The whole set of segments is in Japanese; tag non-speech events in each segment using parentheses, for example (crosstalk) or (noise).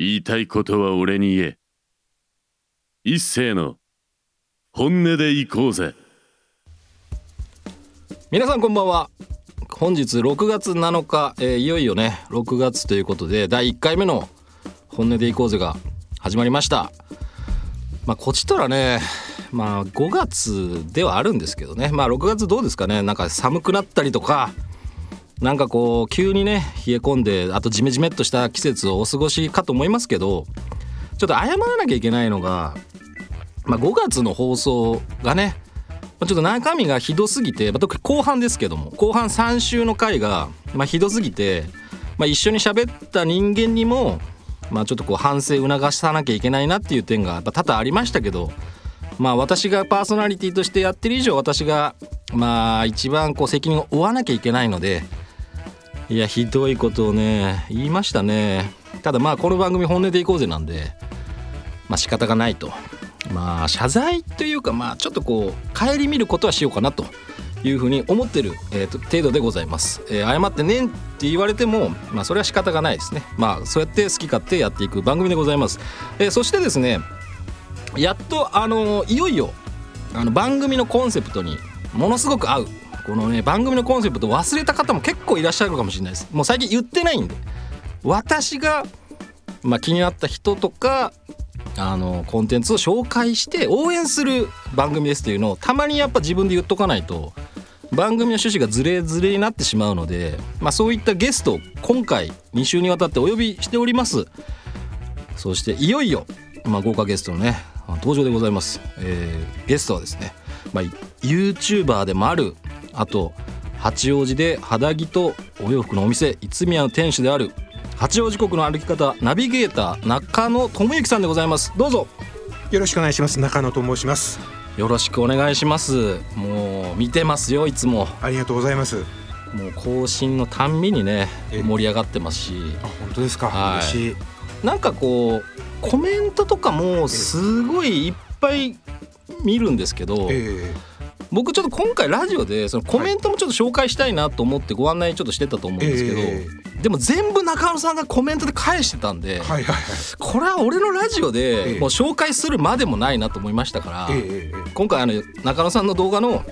言いたいことは俺に言え。一斉の本音で行こうぜ。皆さんこんばんは。本日6月7日、えーいよいよね6月ということで第1回目の「本音でいこうぜ」が始まりました。まあこちとらねまあ5月ではあるんですけどね。まあ6月どうですかね。なんか寒くなったりとかなんかこう急にね冷え込んであとジメジメっとした季節をお過ごしかと思いますけどちょっと謝らなきゃいけないのが、まあ、5月の放送がねちょっと中身がひどすぎて、まあ、特に後半ですけども後半3週の回が、まあ、ひどすぎて、まあ、一緒に喋った人間にも、まあ、ちょっとこう反省促さなきゃいけないなっていう点がやっぱ多々ありましたけど、まあ、私がパーソナリティとしてやってる以上私がまあ一番こう責任を負わなきゃいけないのでいやひどいことをね言いましたね。ただまあこの番組「本音でいこうぜ」なんでまあ仕方がないと。まあ謝罪というかまあちょっとこう顧みることはしようかなと。いうふうに思ってる、えーと程度でございます、えー謝ってねんって言われてもまあそれは仕方がないですね。まあそうやって好き勝手やっていく番組でございます、えーそしてですねやっとあのいよいよあの番組のコンセプトにものすごく合うこのね番組のコンセプト忘れた方も結構いらっしゃるかもしれないです。もう最近言ってないんで。私が、まあ、気になった人とかあのコンテンツを紹介して応援する番組ですっていうのをたまにやっぱ自分で言っとかないと番組の趣旨がズレズレになってしまうので、まあ、そういったゲストを今回2週にわたってお呼びしております。そしていよいよ、まあ、豪華ゲストのね登場でございます、えーゲストはですね、まあ、YouTuber でもあるあと八王子で肌着とお洋服のお店いつみやの店主である八王子国の歩き方ナビゲーター中野智之さんでございます。どうぞ。よろしくお願いします。中野と申します。よろしくお願いします。もう見てますよいつも。ありがとうございます。もう更新のたんびにねえ盛り上がってますし。あ本当ですか、はい。嬉しい。なんかこうコメントとかもすごいいっぱい見るんですけど、え僕ちょっと今回ラジオでそのコメントもちょっと紹介したいなと思ってご案内ちょっとしてたと思うんですけど、えでも全部中野さんがコメントで返してたんで、えはいはいはい。これは俺のラジオえでえもう紹介するまでもないなと思いましたから、ええええ。今回あの中野さんの動画の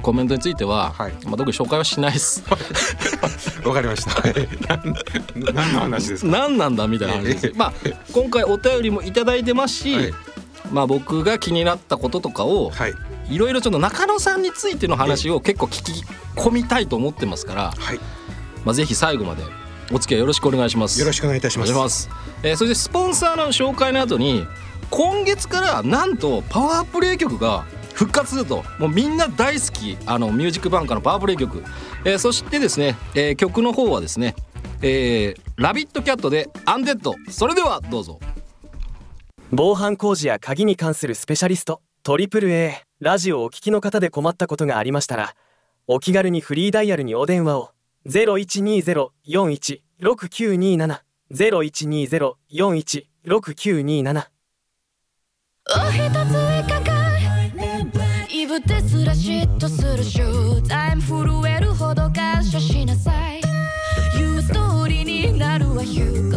コメントについては、はい。まあ、特に紹介はしないです。(laughs) わかりました。(laughs) 何の話ですか？何なんだみたいな話です。ええ。まあ今回お便りもいただいてますし、はい。まあ僕が気になったこととかをはいいろいろちょっと中野さんについての話を結構聞き込みたいと思ってますから、はい。まあ、ぜひ最後までお付き合いよろしくお願いします。よろしくお願いいたします。ます。えーそしてスポンサーの紹介の後に今月からなんとパワープレイ曲が復活するともうみんな大好きあのミュージックバンカーのパワープレイ曲、えーそしてですね、えー曲の方はですね、えーラビットキャットでアンデッドそれではどうぞ。防犯工事や鍵に関するスペシャリストトリプル a ラジオをお聞きの方で困ったことがありましたらお気軽にフリーダイヤルにお電話を。0120-416927 0120-416927お一ついかがイブですら嫉妬するショータイム震えるほど感謝しなさい。言う通りになるわ You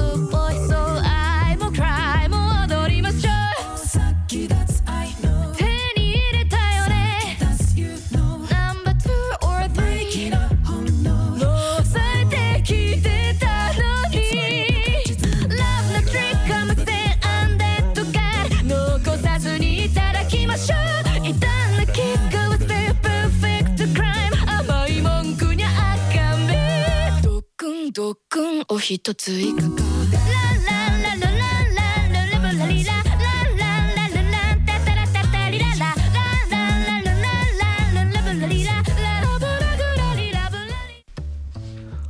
リラブラリ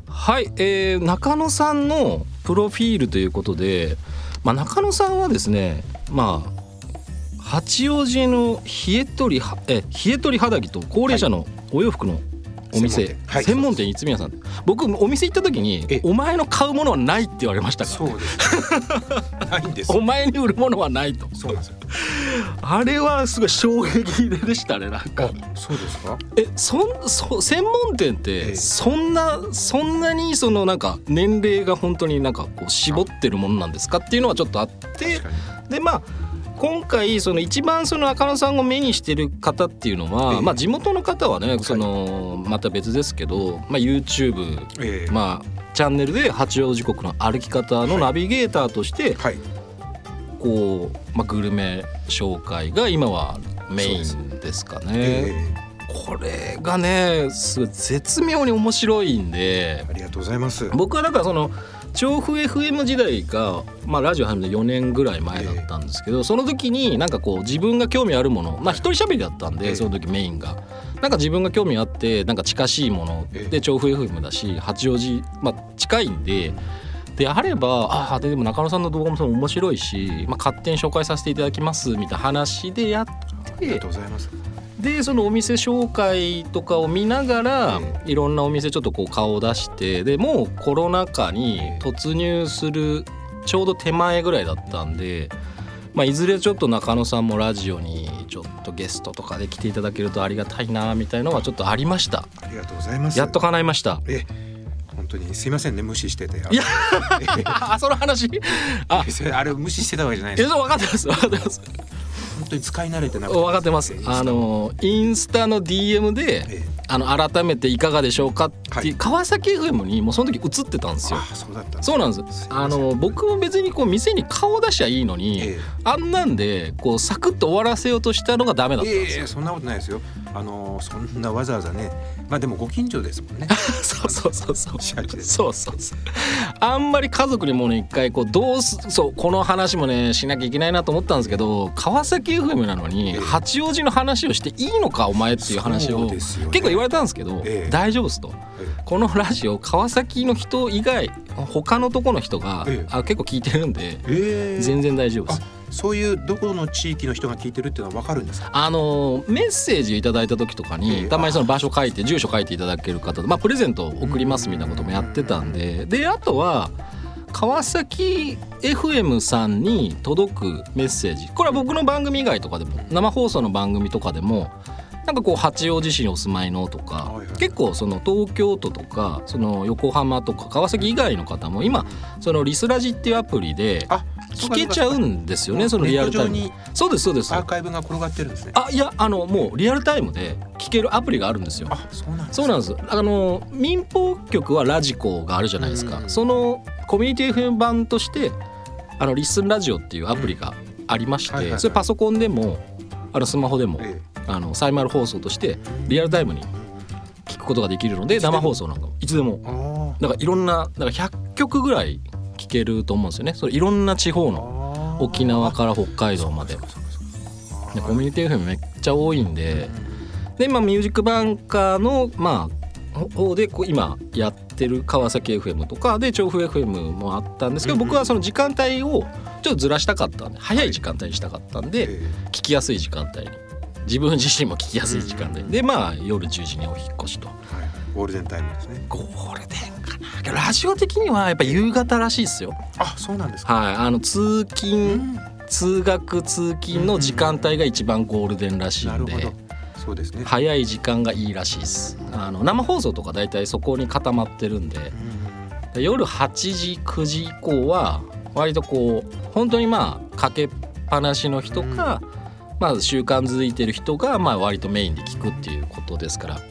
はい、えー中野さんのプロフィールということで、まあ、中野さんはですねまあ八王子の冷え取りはえ冷え取り肌着と高齢者のお洋服のお店。専門店。はい。専門店三宮さん。僕お店行った時にええ「お前の買うものはない」って言われましたから。そうです。ないんです。(laughs) お前に売るものはないと。そうなんですよ。あれはすごい衝撃でしたねなんか。そうですか？えそんそ専門店っええ。てそんなそんなにそのなんか年齢が本当になんかこう絞ってるものなんですかっていうのはちょっとあってでまあ今回その一番その赤野さんを目にしてる方っていうのは、ええ。まあ地元の方はねそのまた別ですけど、まあ、YouTube ええ。まあチャンネルで八王子国の歩き方のナビゲーターとしてはい。こう、まあ、グルメ紹介が今はメインです。かね。えこれがねすごい絶妙に面白いんで。えありがとうございます。僕はだからその調布 FM 時代が、まあ、ラジオ始めて4年ぐらい前だったんですけど、その時になんかこう自分が興味あるものまあ一人喋りだったんで、ええ。その時メインが。なんか自分が興味あってなんか近しいもの。ええ。で調布 FM だし八王子、まあ、近いんで。であればああででも中野さんの動画も面白いし、まあ、勝手に紹介させていただきますみたいな話でやってありがとうございますでそのお店紹介とかを見ながら、えいろんなお店ちょっとこう顔を出してでもうコロナ禍に突入するちょうど手前ぐらいだったんで、まあ、いずれちょっと中野さんもラジオにちょっとゲストとかで来ていただけるとありがたいなみたいのはちょっとありました。ありがとうございます。やっと叶いました。え本当にすいませんね無視してて。いやあその話？(laughs) あえあれ無視してたわけじゃないです。えそう分かってます分かってます本当に使い慣れてなくて。分かってます。ええあのインスタの DM で、ええ。あの改めていかがでしょうかってい。川崎 FM にもうその時映ってたんですよ。あそうだったそうなんです。あの僕も別にこう店に顔出しゃいいのに、え。あんなんでこうサクッと終わらせようとしたのがダメだったんですよ。ええそんなことないですよあのそんなわざわざね。まあでもご近所ですもんね。(laughs) そうそうそうそう。そうそうそう。あんまり家族にもね一回こうどうすそうこの話もねしなきゃいけないなと思ったんですけど川崎 FM なのにええ。八王子の話をしていいのかお前っていう話そをね。結構言われたんですけど、ええ。大丈夫ですと。えこのラジオ川崎の人以外他のとこの人が、ええ。あ結構聞いてるんでええ。全然大丈夫です。あ。そういうどこの地域の人が聞いてるっていうのは分かるんですか？あのメッセージいただいた時とかに、ええ。たまにその場所書いて住所書いていただける方まあプレゼント送りますみたいなこともやってたんで。であとは川崎 FM さんに届くメッセージ。これは僕の番組以外とかでも生放送の番組とかでもなんかこう八王子市にお住まいのとか、結構その東京都とかその横浜とか川崎以外の方も今そのリスラジっていうアプリであ聞けちゃうんですよねそのリアルタイム。そうですそうです。アーカイブが転がってるんですね。あいやあのもうリアルタイムで聞けるアプリがあるんですよ。あそうなんですあの民放局はラジコがあるじゃないですか。うん。そのコミュニティ FM 版としてあのリッスンラジオっていうアプリがありましてそれパソコンでもあのスマホでもえあのサイマル放送としてリアルタイムに聞くことができるので生放送なんかも。いつでも。だからいろんなだから100曲ぐらい聞けると思うんですよね。それいろんな地方のあ沖縄から北海道まで。でコミュニティ FM めっちゃ多いんで。でまあミュージックバンカーのまあ方でこう今やってる川崎 FM とかで調布 FM もあったんですけど僕はその時間帯をちょっとずらしたかったんで早い時間帯にしたかったんでえ。聞きやすい時間帯に自分自身も聞きやすい時間帯うん。うんでまあ夜10時にお引っ越しと。えはいゴールデンタイムですね。ゴールデンかな。けどラジオ的にはやっぱ夕方らしいですよ。あそうなんですか。はい。あの通勤通学通勤の時間帯が一番ゴールデンらしいんるほど。そうですね。早い時間がいいらしいです。あの生放送とか大体そこに固まってるんで。うん夜8時9時以降は割とこう本当にまあかけっぱなしの人か、まあ習慣づいてる人がまあ割とメインで聞くっていうことですから。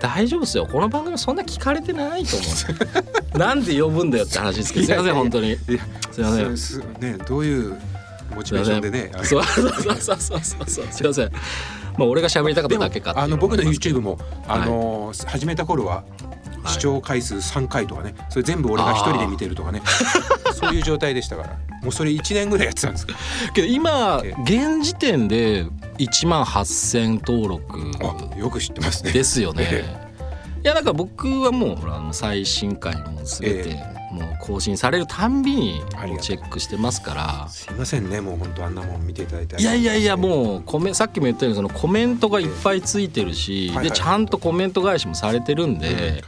大丈夫ですよ。この番組そんな聞かれてないと思う。(laughs) なんで呼ぶんだよって話ですけど。すいません本当に。すいません。ねどういうモチベーションでねあそうそうそうそうそうそうそうすいませんまあ俺が喋りたかっただけかあの僕の YouTube もあのー始めた頃ははい。視聴回数3回とかね。それ全部俺が一人で見てるとかね (laughs) そういう状態でしたから。もうそれ1年ぐらいやってたんです。けど今え現時点で1万8,000登録あよく知ってますね。ですよねやだから僕はもうほら最新回も全てえもう更新されるたんびにチェックしてますから。すいませんねもう本当あんなもん見ていただいて。いやいやいやうもうコメさっきも言ったようにそのコメントがいっぱいついてるし、でちゃんとコメント返しもされてるんで、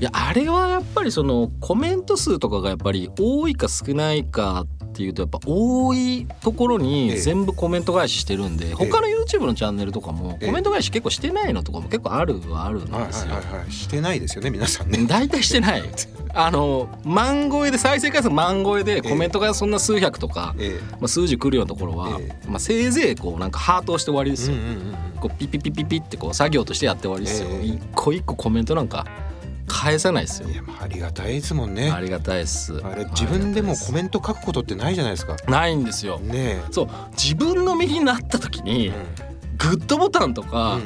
いやあれはやっぱりそのコメント数とかがやっぱり多いか少ないかっていうとやっぱ多いところええ。に全部コメント返ししてるんで、他の YouTube のチャンネルとかもええ。コメント返し結構してないのとかも結構あるはあるんはいですよ。はいはいはいしてないですよね皆さんね。大体してない。(laughs) あの万超えで再生回数万超えでコメントがそんな数百とか、えまあ、数十来るようなところは、えまあ、せいぜいこうなんかハートをして終わりですよ、え。うんうんうんこうピッピッピッピッピッってこう作業としてやって終わりですよ、ええ一個一個コメントなんか返さないですよ。いやまあありがたいですもんね。ありがたいです。あれ自分でもコンメント書くことってないじゃないですか。トないんですよ。ねそう自分の身になった時にえ、グッドボタンとうん、か、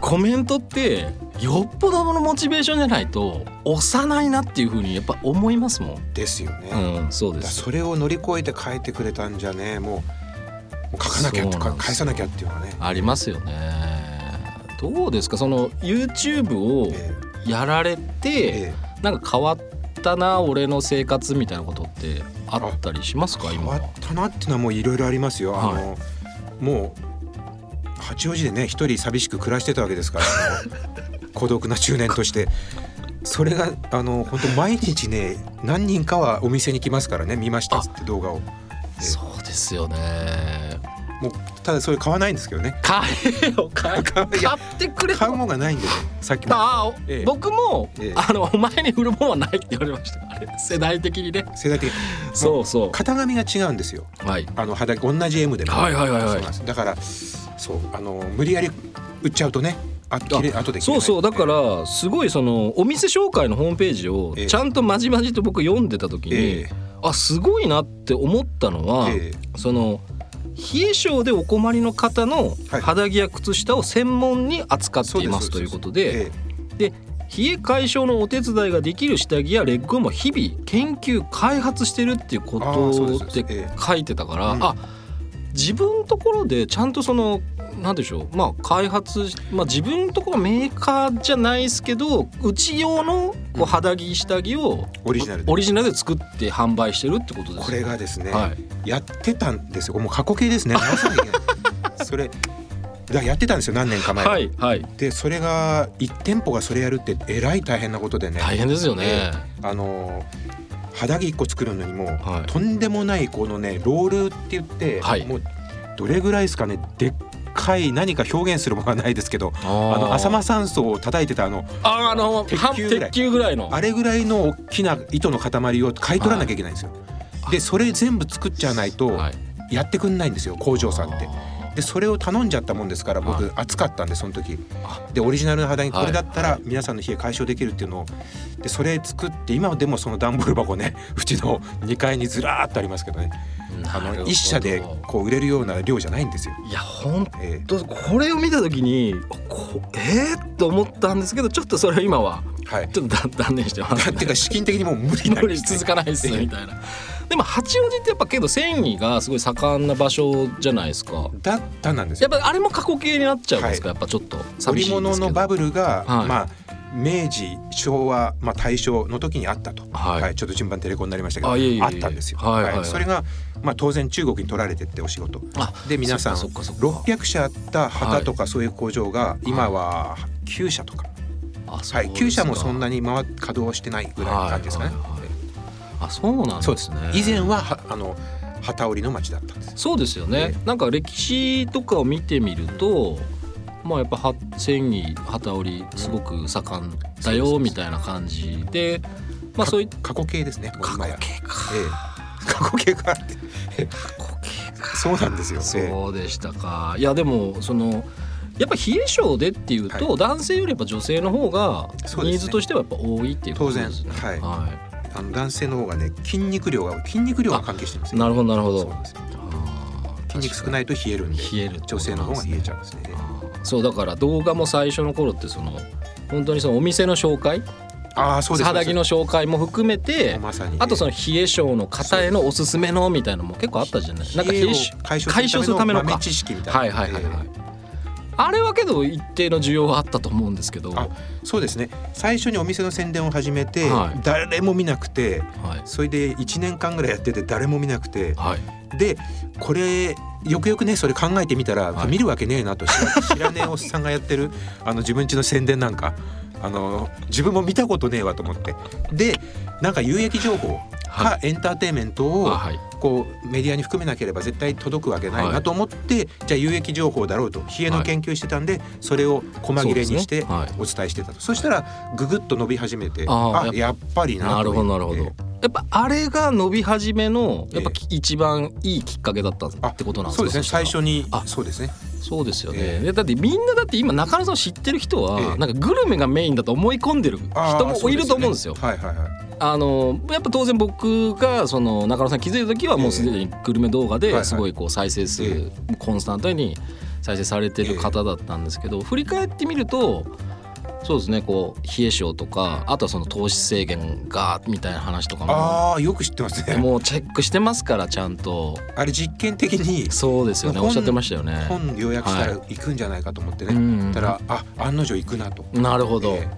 コメントってよっぽどのモチベーションじゃないと押さないなっていうふうにやっぱ思いますもん。うんですよね、うんそうです。それを乗り越えて書いてくれたんじゃねもうもう書かなきゃってそうなんです返さなきゃっていうのはね、ありますよね。どうですか？その YouTube をえやられえてえなんか変わったな俺の生活みたいなことってあったりしますか今は？わったなっていうのはもういろいろありますよ、あのもう八王子でね一人寂しく暮らしてたわけですから (laughs) 孤独な中年として。それがあの本当毎日ね何人かはお店に来ますからね見ましたっつって動画を。え。そうですよねもうただそれ買わないんですけどね。買えよ買え買ってくれ買うもんがないんでねさっきもああ、ええ。僕も、ええ。あのお前に売るもんはないって言われました。あれ世代的にね。世代的に。そうそ型紙が違うんですよ。うはい。あの肌同じ M でもはいはいはいはい。だからそうあの無理やり売っちゃうとねあ後でそうそう。だからすごいそのお店紹介のホームページをええ。ちゃんとまじまじと僕読んでた時に、えあすごいなって思ったのは、え。その冷え性でお困りの方のはい。肌着や靴下を専門に扱っていますということでえで冷え解消のお手伝いができる下着やレッグをも日々研究開発してるっていうことでです。ええ。書いてたから、うん。あ自分のところでちゃんとそのなんでしょうまあ開発しまあ自分のところはメーカーじゃないですけどうち用のこう肌着下着をオリジナルで。オリジナルで作って販売してるってことですこれがですね、はい。やってたんですよ。もう過去形ですね。(laughs) それだやってたんですよ。何年か前は。いはい。でそれが1店舗がそれやるってえらい大変なことでね。大変ですよね。あの肌着1個作るのにも、はい。とんでもないこのねロールって言って、はい。もうどれぐらいですかね。でっかい何か表現するものはないですけどああの浅間山荘を叩いてたあのああの鉄半球ぐらい。鉄球ぐらいの。あれぐらいの大きな糸の塊を買い取らなきゃいけないんですよ。でそれ全部作っちゃわないとはい。やってくんないんですよ工場さんって。あでそれを頼んじゃったもんですから僕、はい熱かったんでその時。あ。でオリジナルの肌着これだったらはい。皆さんの冷え解消できるっていうのをでそれ作って今でもその段ボール箱ね (laughs) うちの2階にずらーっとありますけどね。あの一社でこう売れるような量じゃないんですよ。いや本え当これを見た時にこえー、と思ったんですけどちょっとそれは今はえはい、ちょっと断断念してます、だっていうか資金的にもう無理なん無理ですね続かないですみたいな。でも八王子ってやっぱけど繊維がすごい盛んな場所じゃないですか。だったなんですよ。やっ。ぱあれも過去形になっちゃうんですか、はやっぱちょっと。寂織しいですけど物のバブルが、はいまあ明治昭和、まあ、大正の時にあったと、はい。ちょっと順番テレコになりましたけどあったんですよ。はいはい。はい。それが、まあ、当然中国に取られてってお仕事。あで皆さんそっかそっかそっか。600社あった旗とかそういう工場が今は9社とか、はい、9社もそんななに回稼働してないぐらいの感じですかね。はいはいはいあそうなんですね。以前ははあの旗織りの町だったんです。そうですよね、えなんか歴史とかを見てみると、まあやっぱは繊維機織りすごく盛んだよみたいな感じで、まあそうい過去形ですね。過去形か、ええ、(laughs) 過去形があって。過去形か。そうなんですよ。ええ。そうでしたか。いやでもそのやっぱ冷え性でっていうと、は男性よりやっぱ女性の方がニーズとしてはやっぱ多いっていうことですね。当然。はい。はあの男性の方がね筋肉量が筋肉量が関係してるんですい、なるほどなるほど。筋肉少ないと冷えるんで冷える。ってこと女性の方が冷えちゃうんですね。そうだから動画も最初の頃ってその本当にそのお店の紹介？ああそうです。肌着の紹介も含めてまさに、あとその冷え性の方へのおすすめのみたいなのも結構あったじゃない？なんか冷え性解消するためのか。豆知識みたいな。はいはいはいはい、えあれはけど一定の需要はあったと思うんですけど。あそうですね。最初にお店の宣伝を始めて、はい。誰も見なくてはい。それで1年間ぐらいやってて誰も見なくて。はい。でこれよくよくねそれ考えてみたら、はい。見るわけねえなと知ら知らねえおっさんがやってる (laughs) あの自分家の宣伝なんかあの自分も見たことねえわと思って。でなんか有益情報か、はエンターテインメントをこうメディアに含めなければ絶対届くわけないはないと思って、じゃあ有益情報だろうと冷えの研究してたんで、それを細切れにしてお伝えしてたと。そしたらググッと伸び始めてあーあやっぱりななるほどなるほど。と思ってやっぱあれが伸び始めのやっぱえ一番いいきっかけだったあってことなんですかそうですね。最初にあそうですね。そうですよね、ええ。でだってみんなだって今中野さんを知ってる人は、ええ。なんかグルメがメインだと思い込んでる人もいると思うんですよ。はいはいはいあのやっぱ当然僕がその中野さん気づいた時はもうすでにグルメ動画はいはいですごいこう再生数えコンスタントに再生されてる方だったんですけど振り返ってみるとそうですねこう冷え性とかあとはその糖質制限がみたいな話とかもああよく知ってますね。もうチェックしてますからちゃんと。あれ実験的にそうですよね本おっしゃってましたよね。本予約したらは行くんじゃないかと思ってね、うんたらあ案の定行くなと、なるほど、え。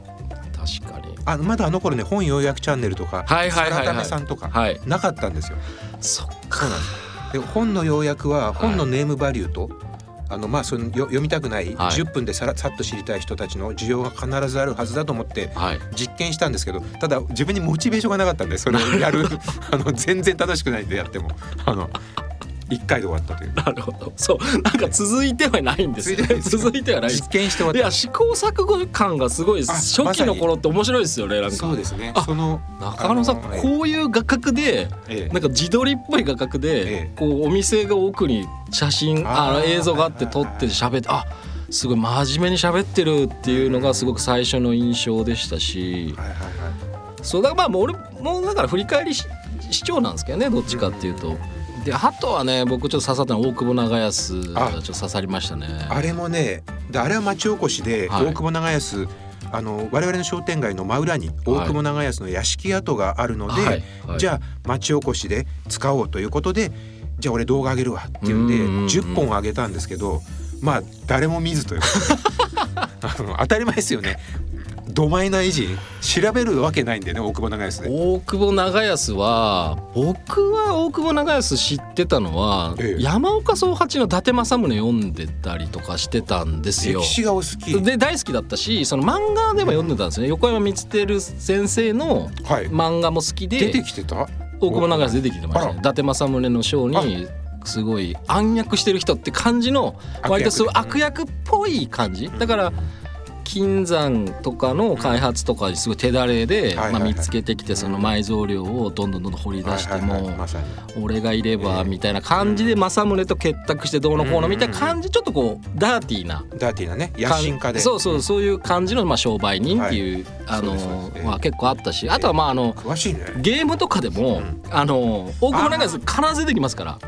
確かにあまだあの頃ね本予約チャンネルとかはいはいはいさんとかはい。なかったんですよ、そっか。なんで本の要約は本のネームバリューと、あのまあそのよ読みたくないはい。10分でさらさっと知りたい人たちの需要が必ずあるはずだと思ってはい。実験したんですけどただ自分にモチベーションがなかったんでそれをやる (laughs) あの全然楽しくないんでやっても。あの1回で終わったという。なるほど。そう。なんか続いてはないんですよね。続いてはないです実験して終わった。いや試行錯誤感がすごいあ初期の頃って面白いですよねなんか。そうですね。あその中野さんこういう画角でええ。なんか自撮りっぽい画角えでえこうお店が奥に写真あ映像があって撮って喋ってあすごい真面目に喋ってるっていうのがすごく最初の印象でしたし。はいはいはい。そうだからまあもう俺もうだから振り返りし市長なんですけどねどっちかっていうと。であとはね僕ちょっと刺さったのは大久保長安がちょっと刺さりましたね。あれもねであれは町おこしで、はい。大久保長安あの我々の商店街の真裏に大久保長安の屋敷跡があるので、はい。はい。じゃあ町おこしで使おうということでじゃあ俺動画上げるわっていうんでうんうんうん10本上げたんですけどまあ誰も見ずというか。(laughs) あの当たり前ですよね。どまいな偉人調べるわけないんだよね大久保長安で。大久保長安は僕は大久保長安知ってたのは、ええ山岡宗八の伊達政宗読んでたりとかしてたんですよ歴。史がお好き。で大好きだったしその漫画でも読んでたんですね、横山光輝先生のはい。漫画も好きで出てきてた？大久保長安出てきてましたね伊達政宗の章にすごい暗躍してる人って感じの割とすごい悪役っぽい感じだから金山とかの開発とかにすごい手だれで、まあ、見つけてきてその埋蔵量をどんどんどんどん掘り出しても。俺がいればみたいな感じで政宗と結託してどうのこうのみたいな感じちょっとこうダーティーなダーティーなね野心家で。そうそうそういう感じのまあ商売人っていう、あのまあ結構あったしあとはまああの詳しいね。ゲームとかでも、うん。あの大久保長安必ず出てきますから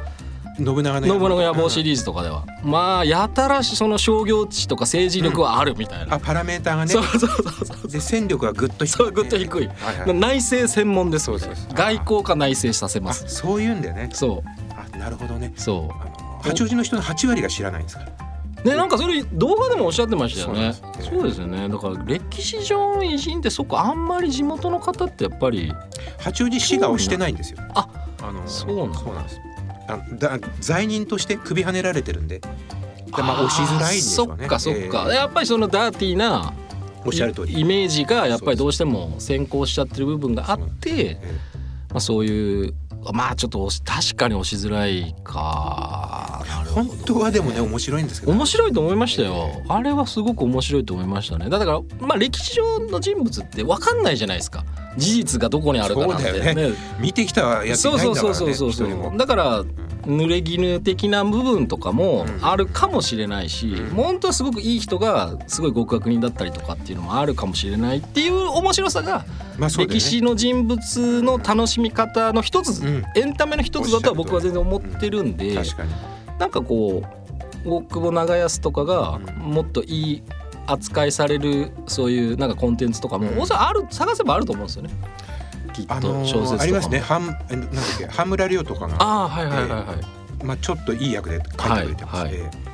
信長の野望。シリーズとかでは、まあやたらその商業地とか政治力はあるみたいな、あパラメーターがね。そうそうそうそうで戦力がぐっと低い、そうぐっと低い、はいはい内政専門ですそうそうそう。外交か内政させまあすそういうんだよね。そあなるほどね。う。そあの八王子の人の8割が知らないんですから。うねなんかそれ動画でもおっしゃってましたよね。そうですそうですよね。だから歴史上の偉人ってそこあんまり地元の方ってやっぱり。八王子市が押してないんですよ。ああのそうなんだ。そうなんですあだ罪人として首跳ねられてるんで。でまあ押しづらいんでしょうね。そっかそっか、ええ。やっぱりそのダーティーなおっしゃる通り。イメージがやっぱりどうしても先行しちゃってる部分があってえまあ、そういうまあちょっと確かに押しづらいか。なるほど本当はでもね面白いんですけど。面白いと思いましたよ。あれはすごく面白いと思いましたね。だからまあ歴史上の人物って分かんないじゃないですか事実がどこにあるかなんてそうだよね。見てきたやついそうないんだからねそうそうそうそう一人も。だから濡れ衣的な部分とかもうん。あるかもしれないし、うん。本当はすごくいい人がすごい極悪人だったりとかっていうのもあるかもしれないっていう面白さが歴史の人物の楽しみ方の一つ、うん。エンタメの一つだとは僕は全然思ってるんで、確かに。なんかこう大久保長安とかがうん。もっといい扱いされるそういうなんかコンテンツとかも、うん。おそらくある探せばあると思うんですよね。きっとあのー小説とかも、ありますね。ハムえなんだっけ羽村亮とかがああはいはいはいはい、まあちょっといい役で書いてくれてます、はいはいええ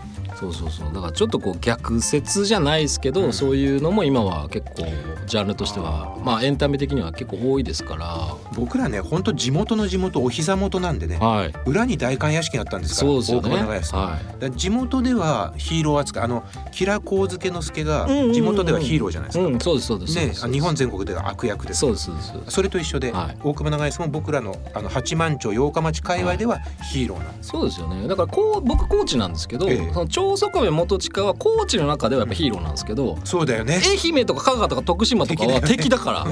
そうそうそう。だからちょっとこう逆説じゃないですけど、うん。そういうのも今は結構ジャンルとしてはまあエンタメ的には結構多いですから。僕らね本当地元の地元お膝元なんでねはい。裏に大観屋敷があったんですからそうですよね。はだから地元ではヒーロー扱いあの吉良上野之助がうんうんうん。地元ではヒーローじゃないですか、うんそうですそうです。そうねです、日本全国では悪役ですそうですそうですそれと一緒で、はい。大久保長安も僕らのあの八幡町八日町界隈ではヒーローなんです、そうですよね。だからこう僕高知なんですけど、ええ。その長宗我部元親は高知の中ではやっぱヒーローなんですけど、そうだよね。愛媛とか香川とか徳島とかは敵だから。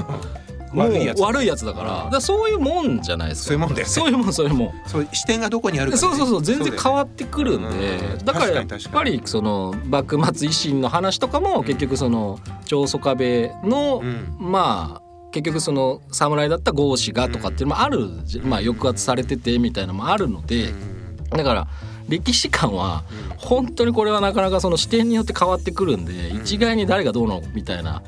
も (laughs) う悪いやつ。悪いやつだから。だそういうもんじゃないですか。そういうもんだよね。そういうもんそういうもん。そう視点がどこにあるか、ね、そうそうそう全然変わっってくるんで。うんだからやっぱりその幕末維新の話とかも結局その長宗我部のうん。まあ結局その侍だった豪子がとかっていうのもあるじまあ抑圧されててみたいなのもあるので。だから歴史観は本当にこれはなかなかその視点によって変わってくるんで一概に誰がどうのみたいな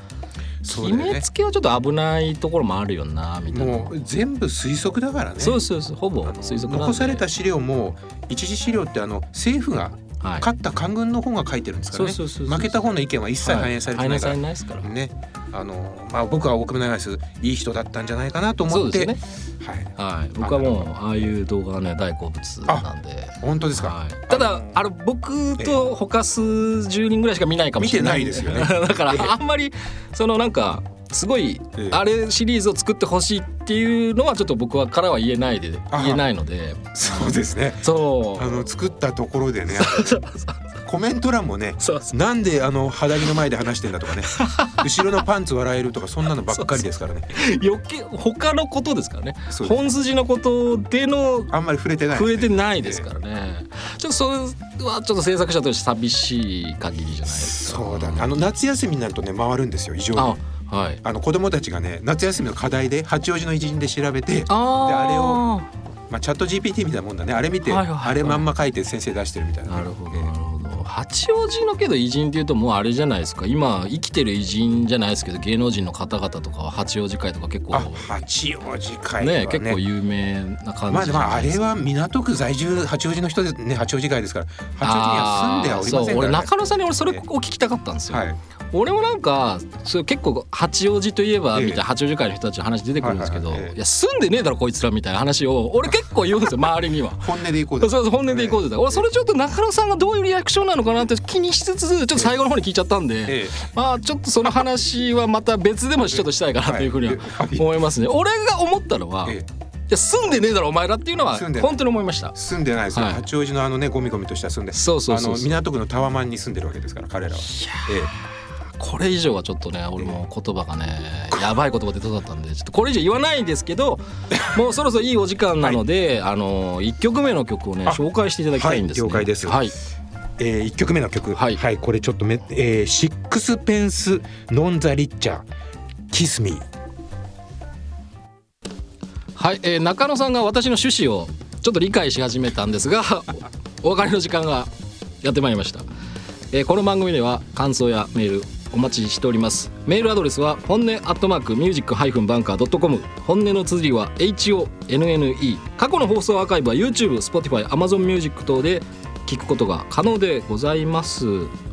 決めつけはちょっと危ないところもあるよなみたいな。もう全部推測だからね。そうそうですほぼ推測残された資料も一次資料ってあの政府がはい。勝った官軍の方が書いてるんですからね。そうそうそうそう。負けた方の意見は一切反映されてないから、反映されないですから。ね。あのまあ僕は大久保長康いい人だったんじゃないかなと思ってそうですよね。はい。はい、僕はもうああいう動画がね大好物なんで。本当ですか、はい、ただあの僕と他数十人ぐらいしか見ないかもしれない。見てないですよね。(laughs) だからええ。あんまりそのなんかすごいええ。あれシリーズを作ってほしいっていうのはちょっと僕はからは言えないであ言えないので。そうですね。そう。あの作ったところでね (laughs) コメント欄もねなんであの肌着の前で話してんだとかね (laughs) 後ろのパンツ笑えるとかそんなのばっかりですからね。余計他のことですからね。本筋のことでのあんまり触れてない、増えてないですからね。ちょっとそれはちょっと制作者として寂しい限りじゃないですか。そうだね。あの夏休みになるとね回るんですよ異常に。あはい。あの子供たちがね夏休みの課題で八王子の偉人で調べてあであれをまあ、チャット GPT みたいなもんだね。あれ見て、はいはいはい。あれまんま書いて先生出してるみたいな、なるほど。ええ。なるほど八王子のけど偉人っていうともうあれじゃないですか。今生きてる偉人じゃないですけど芸能人の方々とかは八王子会とか結構。あ八王子会はね。ね結構有名な感まああれは港区在住八王子の人でね八王子会ですから八王子には住んではおりませんあーそう。俺から、ね、中野さんに俺それを聞きたかったんですよ、はい俺もなんかそれ結構八王子といえばええ。みたいな八王子会の人たちの話出てくるんですけど、はいや住んでねえだろこいつらみたいな話を俺結構言うんですよ周りには。(laughs) 本音でいこうだそうそう本音でいこうぜ、俺それちょっと中野さんがどういうリアクションなのかなって気にしつつちょっと最後の方に聞いちゃったんで、ええ。まあちょっとその話はまた別でもちょっとしたいかなというふうにははい。思いますね。俺が思ったのは、いえ。えや住んでねえだろお前らっていうのは本当に思いました。住んでないですよ、はい。八王子のあのねゴミゴミとした住んで。そうそうそう港区のタワマンに住んでるわけですから彼らは、えこれ以上はちょっとね俺も言葉がねやばい言葉出そうだったんでちょっとこれ以上言わないんですけど (laughs) もうそろそろいいお時間なので、あの1曲目の曲をねあ紹介していただきたいんですね。はい了解です。はい。ええー、1曲目の曲。はい。これちょっとめ、えー、シックスペンス・ノン・ザ・リッチャーキス・ミーはい、えー中野さんが私の趣旨をちょっと理解し始めたんですが (laughs) お別れの時間がやってまいりました、えーこの番組では感想やメールお待ちしております。メールアドレスは本音アットマークミュージックハイフンバンカードットコム。本音の綴りは HONNE 過去の放送アーカイブは YouTube、Spotify、Amazon Music 等で聞くことが可能でございます。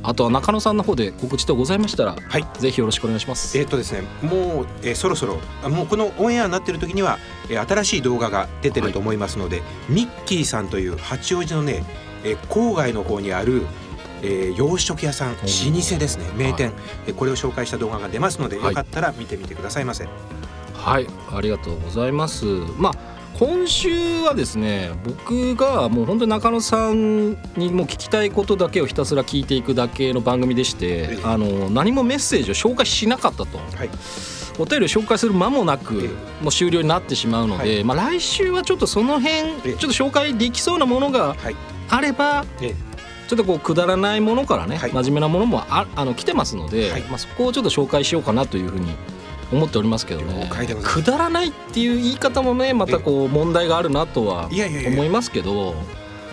あとは中野さんの方で告知とございましたら、はい。ぜひよろしくお願いします。えーっとですねもう、えーそろそろあもうこのオンエアになってる時には、えー新しい動画が出てると思いますので、ミッキーさんという八王子のね、えー郊外の方にある、えー洋食屋さん老舗ですね名店、えーこれを紹介した動画が出ますので、はい。よかったら見てみてくださいませ。はい、ありがとうございます。まあ今週はですね僕がもう本当に中野さんにもう聞きたいことだけをひたすら聞いていくだけの番組でしてええあの何もメッセージを紹介しなかったと。はい、お便りを紹介する間もなくえもう終了になってしまうので、はまあ、来週はちょっとその辺ええ。ちょっと紹介できそうなものがはい。あればえちょっとこうくだらないものからね、はい真面目なものもああの来てますので、はいまあ、そこをちょっと紹介しようかなというふうに思っておりますけどねくだらないっていう言い方もねまたこう問題があるなとは思いますけど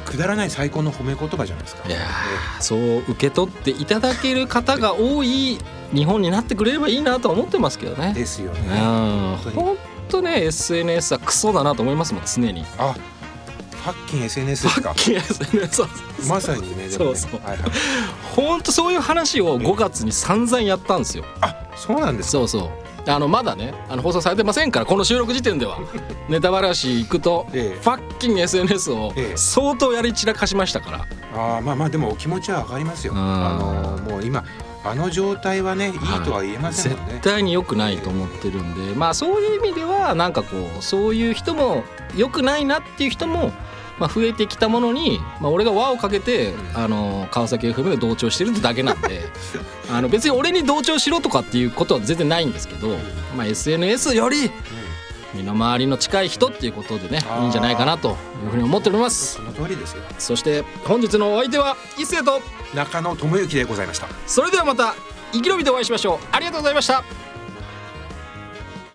くだらない最高の褒め言葉じゃないですか。いやーそう受け取っていただける方が多い日本になってくれればいいなとは思ってますけどね。ですよね。本当ね SNS はクソだなと思いますもん常に。あファッキン SNS ですか？まさにねそうそう。はいはい、本当そういう話を5月に散々やったんですよ。あそうなんですか？そうそう。あのまだねあの放送されてませんからこの収録時点では。(laughs) ネタバラシ行くと、ええ。ファッキン SNS をええ。相当やり散らかしましたから、あーまあまあでもお気持ちはわかりますよ。うん。あのもう今あの状態はねいい。とは言えませんもんね、絶対に良くないと思ってるんで。まあそういう意味ではなんかこうそういう人も良くないなっていう人も、まあ、増えてきたものに、まあ、俺が輪をかけて、あの川崎 FM で同調してるってだけなんで (laughs) あの別に俺に同調しろとかっていうことは全然ないんですけど、まあ、SNS より身の回りの近い人っていうことでねいいんじゃないかなというふうに思っております。その通りですよ。そして本日のお相手は一星と中野智之でございました。それではまた生き延びてお会いしましょう。ありがとうございました